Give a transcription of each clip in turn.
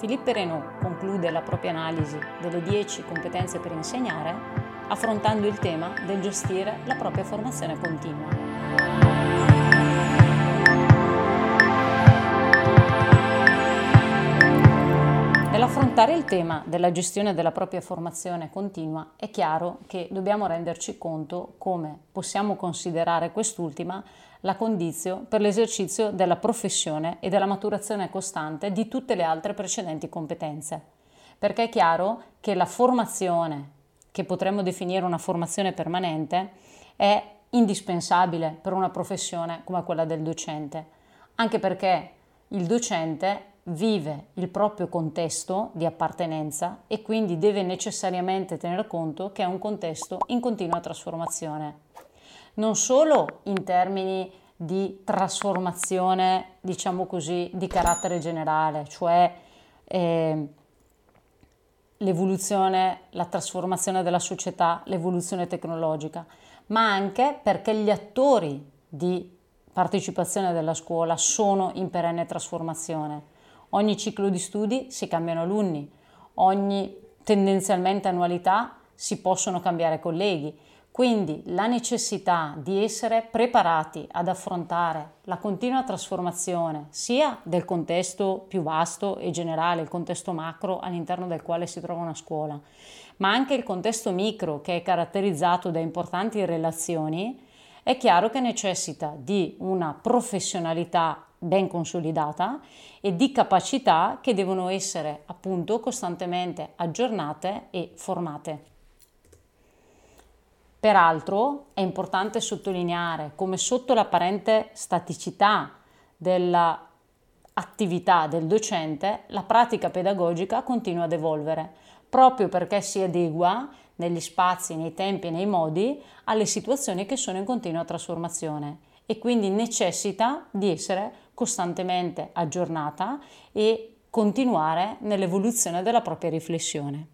Filippo Renault conclude la propria analisi delle 10 competenze per insegnare affrontando il tema del gestire la propria formazione continua. Nell'affrontare il tema della gestione della propria formazione continua è chiaro che dobbiamo renderci conto come possiamo considerare quest'ultima la condizio per l'esercizio della professione e della maturazione costante di tutte le altre precedenti competenze. Perché è chiaro che la formazione, che potremmo definire una formazione permanente, è indispensabile per una professione come quella del docente, anche perché il docente vive il proprio contesto di appartenenza e quindi deve necessariamente tenere conto che è un contesto in continua trasformazione. Non solo in termini di trasformazione, diciamo così, di carattere generale, cioè eh, l'evoluzione, la trasformazione della società, l'evoluzione tecnologica, ma anche perché gli attori di partecipazione della scuola sono in perenne trasformazione. Ogni ciclo di studi si cambiano alunni, ogni tendenzialmente annualità si possono cambiare colleghi. Quindi la necessità di essere preparati ad affrontare la continua trasformazione sia del contesto più vasto e generale, il contesto macro all'interno del quale si trova una scuola, ma anche il contesto micro che è caratterizzato da importanti relazioni, è chiaro che necessita di una professionalità ben consolidata e di capacità che devono essere appunto costantemente aggiornate e formate. Peraltro è importante sottolineare come sotto l'apparente staticità dell'attività del docente la pratica pedagogica continua ad evolvere, proprio perché si adegua negli spazi, nei tempi e nei modi alle situazioni che sono in continua trasformazione e quindi necessita di essere costantemente aggiornata e continuare nell'evoluzione della propria riflessione.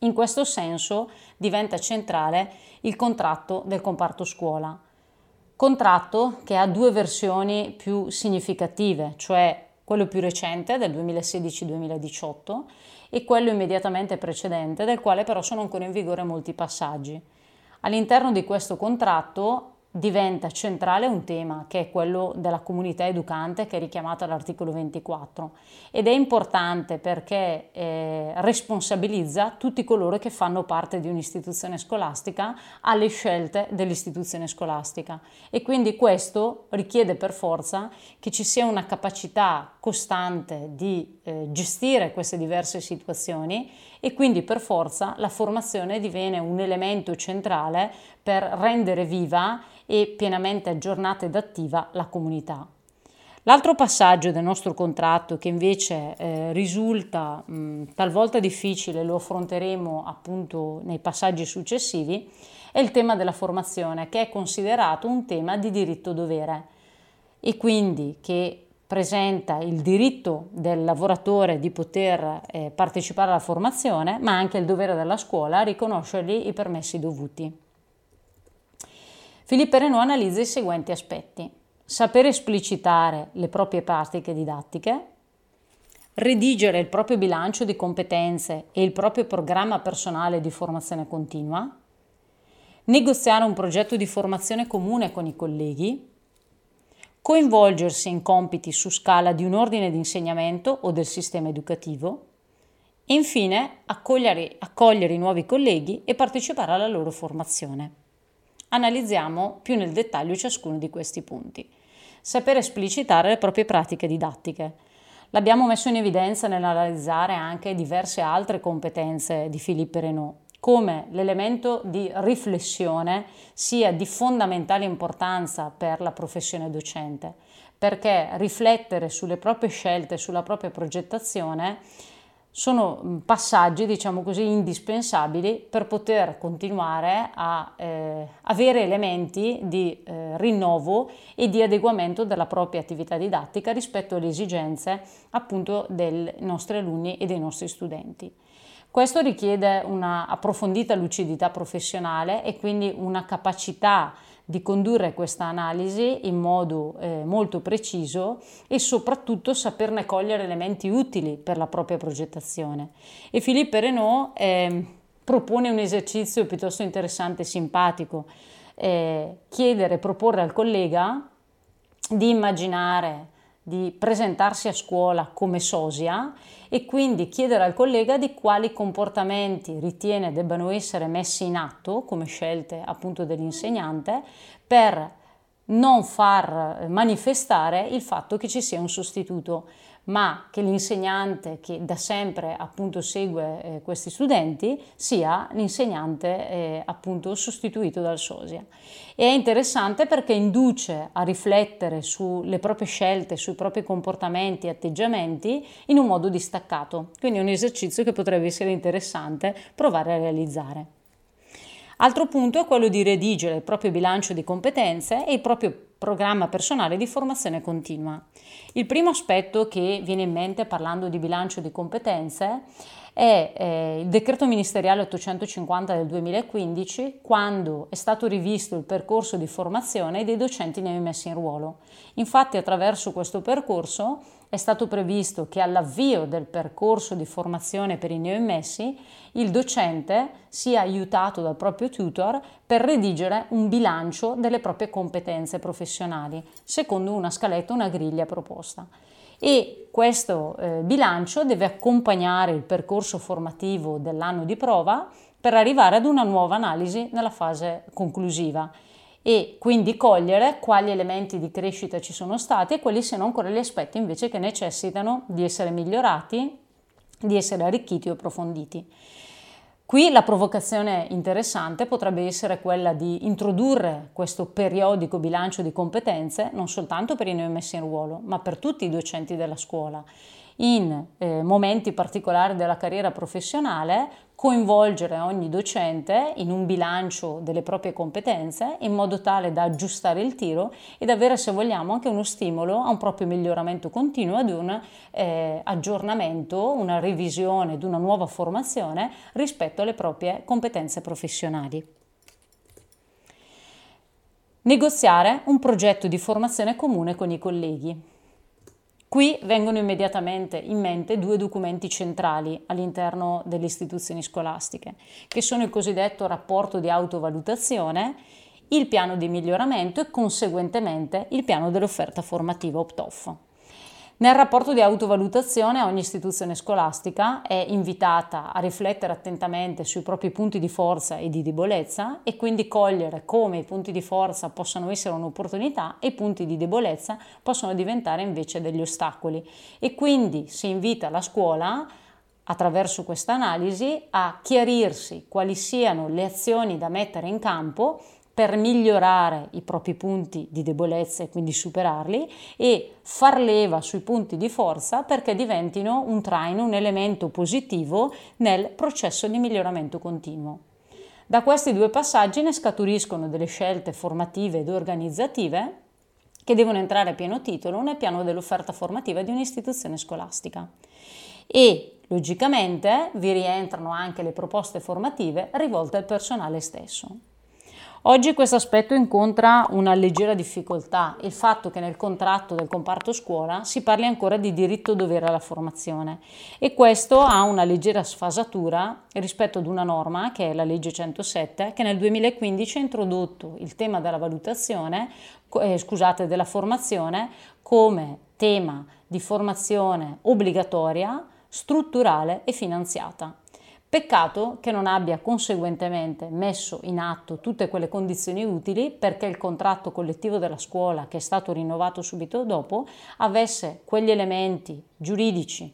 In questo senso diventa centrale il contratto del comparto scuola, contratto che ha due versioni più significative, cioè quello più recente del 2016-2018 e quello immediatamente precedente, del quale però sono ancora in vigore molti passaggi. All'interno di questo contratto diventa centrale un tema che è quello della comunità educante che è richiamata all'articolo 24 ed è importante perché eh, responsabilizza tutti coloro che fanno parte di un'istituzione scolastica alle scelte dell'istituzione scolastica. E quindi questo richiede per forza che ci sia una capacità costante di eh, gestire queste diverse situazioni e quindi per forza la formazione diviene un elemento centrale per rendere viva e pienamente aggiornata ed attiva la comunità. L'altro passaggio del nostro contratto che invece eh, risulta mh, talvolta difficile, lo affronteremo appunto nei passaggi successivi, è il tema della formazione che è considerato un tema di diritto-dovere e quindi che presenta il diritto del lavoratore di poter eh, partecipare alla formazione, ma anche il dovere della scuola a riconoscergli i permessi dovuti. Filippo Renault analizza i seguenti aspetti. Sapere esplicitare le proprie pratiche didattiche, redigere il proprio bilancio di competenze e il proprio programma personale di formazione continua, negoziare un progetto di formazione comune con i colleghi, coinvolgersi in compiti su scala di un ordine di insegnamento o del sistema educativo e infine accogliere, accogliere i nuovi colleghi e partecipare alla loro formazione. Analizziamo più nel dettaglio ciascuno di questi punti. Sapere esplicitare le proprie pratiche didattiche. L'abbiamo messo in evidenza nell'analizzare anche diverse altre competenze di Philippe Renault, come l'elemento di riflessione sia di fondamentale importanza per la professione docente, perché riflettere sulle proprie scelte, sulla propria progettazione sono mm, passaggi, diciamo così, indispensabili per poter continuare a eh, avere elementi di eh, rinnovo e di adeguamento della propria attività didattica rispetto alle esigenze appunto dei nostri alunni e dei nostri studenti. Questo richiede una approfondita lucidità professionale e quindi una capacità di condurre questa analisi in modo eh, molto preciso e soprattutto saperne cogliere elementi utili per la propria progettazione. E Philippe Renault eh, propone un esercizio piuttosto interessante e simpatico, eh, chiedere, proporre al collega di immaginare di presentarsi a scuola come sosia e quindi chiedere al collega di quali comportamenti ritiene debbano essere messi in atto come scelte appunto dell'insegnante per non far manifestare il fatto che ci sia un sostituto ma che l'insegnante che da sempre appunto segue eh, questi studenti sia l'insegnante eh, appunto sostituito dal sosia. E è interessante perché induce a riflettere sulle proprie scelte, sui propri comportamenti e atteggiamenti in un modo distaccato. Quindi è un esercizio che potrebbe essere interessante provare a realizzare. Altro punto è quello di redigere il proprio bilancio di competenze e il proprio programma personale di formazione continua. Il primo aspetto che viene in mente parlando di bilancio di competenze è eh, il decreto ministeriale 850 del 2015 quando è stato rivisto il percorso di formazione dei docenti neomessi in ruolo. Infatti attraverso questo percorso è stato previsto che all'avvio del percorso di formazione per i neoimmessi il docente sia aiutato dal proprio tutor per redigere un bilancio delle proprie competenze professionali, secondo una scaletta, una griglia proposta. E questo eh, bilancio deve accompagnare il percorso formativo dell'anno di prova per arrivare ad una nuova analisi nella fase conclusiva e quindi cogliere quali elementi di crescita ci sono stati e quali siano ancora gli aspetti invece che necessitano di essere migliorati, di essere arricchiti o approfonditi. Qui la provocazione interessante potrebbe essere quella di introdurre questo periodico bilancio di competenze non soltanto per i neomessi in ruolo, ma per tutti i docenti della scuola in eh, momenti particolari della carriera professionale, coinvolgere ogni docente in un bilancio delle proprie competenze in modo tale da aggiustare il tiro ed avere, se vogliamo, anche uno stimolo a un proprio miglioramento continuo, ad un eh, aggiornamento, una revisione, ad una nuova formazione rispetto alle proprie competenze professionali. Negoziare un progetto di formazione comune con i colleghi. Qui vengono immediatamente in mente due documenti centrali all'interno delle istituzioni scolastiche, che sono il cosiddetto rapporto di autovalutazione, il piano di miglioramento e conseguentemente il piano dell'offerta formativa opt-off. Nel rapporto di autovalutazione ogni istituzione scolastica è invitata a riflettere attentamente sui propri punti di forza e di debolezza e quindi cogliere come i punti di forza possano essere un'opportunità e i punti di debolezza possono diventare invece degli ostacoli. E quindi si invita la scuola attraverso questa analisi a chiarirsi quali siano le azioni da mettere in campo per migliorare i propri punti di debolezza e quindi superarli e far leva sui punti di forza perché diventino un traino, un elemento positivo nel processo di miglioramento continuo. Da questi due passaggi ne scaturiscono delle scelte formative ed organizzative che devono entrare a pieno titolo nel piano dell'offerta formativa di un'istituzione scolastica. E logicamente vi rientrano anche le proposte formative rivolte al personale stesso. Oggi questo aspetto incontra una leggera difficoltà, il fatto che nel contratto del comparto scuola si parli ancora di diritto dovere alla formazione e questo ha una leggera sfasatura rispetto ad una norma che è la legge 107 che nel 2015 ha introdotto il tema della valutazione, eh, scusate, della formazione come tema di formazione obbligatoria, strutturale e finanziata. Peccato che non abbia conseguentemente messo in atto tutte quelle condizioni utili perché il contratto collettivo della scuola, che è stato rinnovato subito dopo, avesse quegli elementi giuridici,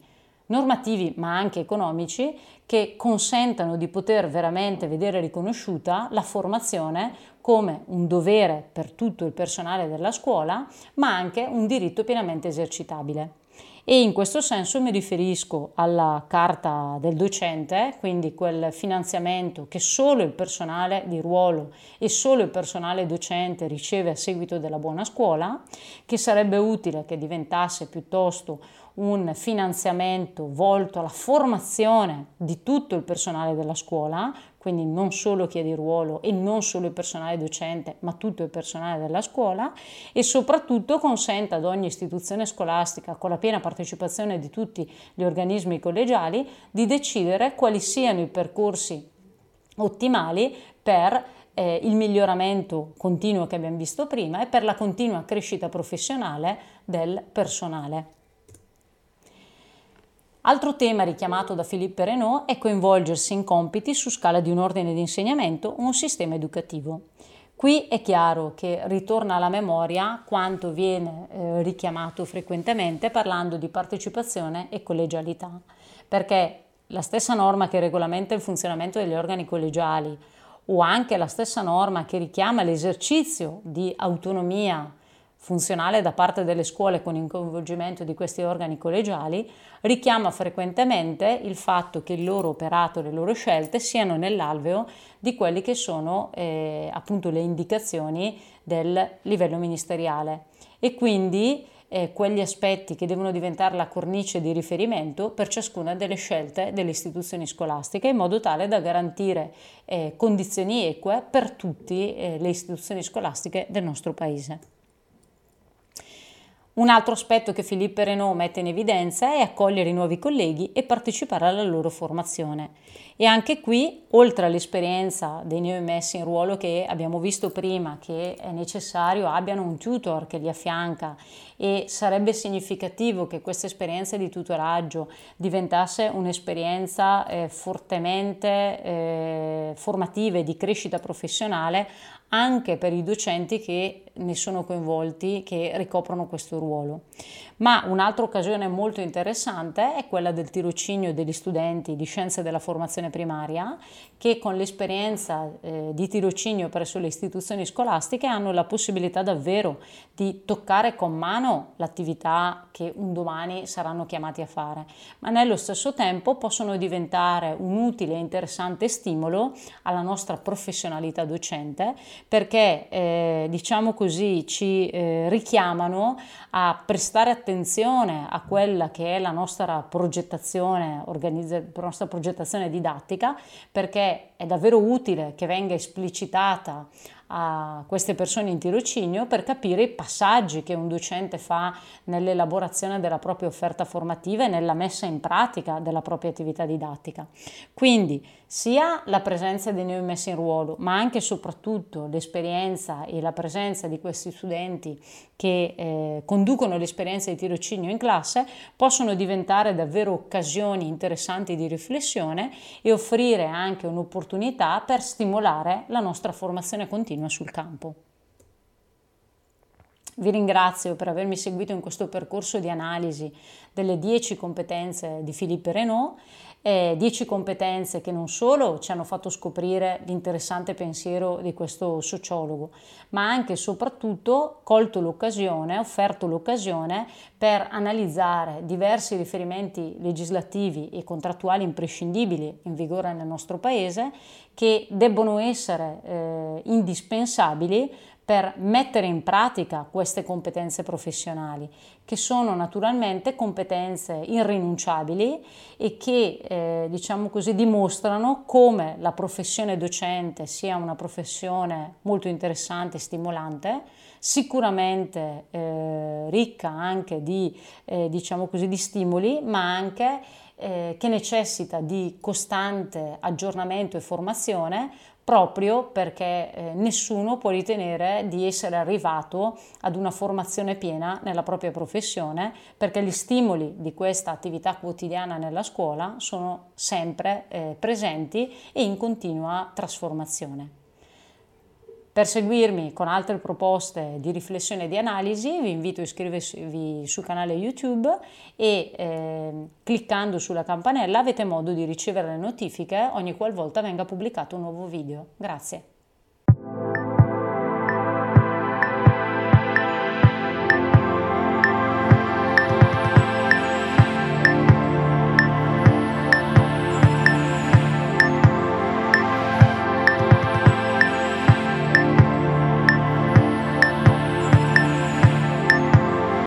normativi ma anche economici che consentano di poter veramente vedere riconosciuta la formazione come un dovere per tutto il personale della scuola, ma anche un diritto pienamente esercitabile e in questo senso mi riferisco alla carta del docente, quindi quel finanziamento che solo il personale di ruolo e solo il personale docente riceve a seguito della buona scuola, che sarebbe utile che diventasse piuttosto un finanziamento volto alla formazione di tutto il personale della scuola, quindi non solo chi è di ruolo e non solo il personale docente, ma tutto il personale della scuola e soprattutto consenta ad ogni istituzione scolastica, con la piena partecipazione di tutti gli organismi collegiali, di decidere quali siano i percorsi ottimali per eh, il miglioramento continuo che abbiamo visto prima e per la continua crescita professionale del personale. Altro tema richiamato da Philippe Renault è coinvolgersi in compiti su scala di un ordine di insegnamento o un sistema educativo. Qui è chiaro che ritorna alla memoria quanto viene eh, richiamato frequentemente parlando di partecipazione e collegialità, perché la stessa norma che regolamenta il funzionamento degli organi collegiali o anche la stessa norma che richiama l'esercizio di autonomia funzionale da parte delle scuole con il coinvolgimento di questi organi collegiali, richiama frequentemente il fatto che il loro operato, le loro scelte siano nell'alveo di quelle che sono eh, appunto le indicazioni del livello ministeriale e quindi eh, quegli aspetti che devono diventare la cornice di riferimento per ciascuna delle scelte delle istituzioni scolastiche in modo tale da garantire eh, condizioni eque per tutte eh, le istituzioni scolastiche del nostro Paese. Un altro aspetto che Filippo Renault mette in evidenza è accogliere i nuovi colleghi e partecipare alla loro formazione. E anche qui, oltre all'esperienza dei neoimmessi in ruolo che abbiamo visto prima, che è necessario abbiano un tutor che li affianca e sarebbe significativo che questa esperienza di tutoraggio diventasse un'esperienza eh, fortemente eh, formativa e di crescita professionale anche per i docenti che ne sono coinvolti, che ricoprono questo ruolo. Ma un'altra occasione molto interessante è quella del tirocinio degli studenti di scienze della formazione primaria che con l'esperienza eh, di tirocinio presso le istituzioni scolastiche hanno la possibilità davvero di toccare con mano l'attività che un domani saranno chiamati a fare, ma nello stesso tempo possono diventare un utile e interessante stimolo alla nostra professionalità docente perché eh, diciamo così ci eh, richiamano a prestare attenzione a quella che è la nostra progettazione, la nostra progettazione didattica, perché è davvero utile che venga esplicitata a queste persone in tirocinio per capire i passaggi che un docente fa nell'elaborazione della propria offerta formativa e nella messa in pratica della propria attività didattica. Quindi sia la presenza dei noi messi in ruolo, ma anche e soprattutto l'esperienza e la presenza di questi studenti che eh, conducono l'esperienza di tirocinio in classe possono diventare davvero occasioni interessanti di riflessione e offrire anche un'opportunità per stimolare la nostra formazione continua sul campo. Vi ringrazio per avermi seguito in questo percorso di analisi delle 10 competenze di Philippe Renault, eh, 10 competenze che non solo ci hanno fatto scoprire l'interessante pensiero di questo sociologo, ma anche e soprattutto colto l'occasione, offerto l'occasione per analizzare diversi riferimenti legislativi e contrattuali imprescindibili in vigore nel nostro Paese che debbono essere eh, indispensabili per mettere in pratica queste competenze professionali, che sono naturalmente competenze irrinunciabili e che, eh, diciamo così, dimostrano come la professione docente sia una professione molto interessante e stimolante, sicuramente eh, ricca anche di, eh, diciamo così, di stimoli, ma anche eh, che necessita di costante aggiornamento e formazione proprio perché eh, nessuno può ritenere di essere arrivato ad una formazione piena nella propria professione, perché gli stimoli di questa attività quotidiana nella scuola sono sempre eh, presenti e in continua trasformazione. Per seguirmi con altre proposte di riflessione e di analisi vi invito a iscrivervi sul canale YouTube e eh, cliccando sulla campanella avete modo di ricevere le notifiche ogni qualvolta venga pubblicato un nuovo video. Grazie.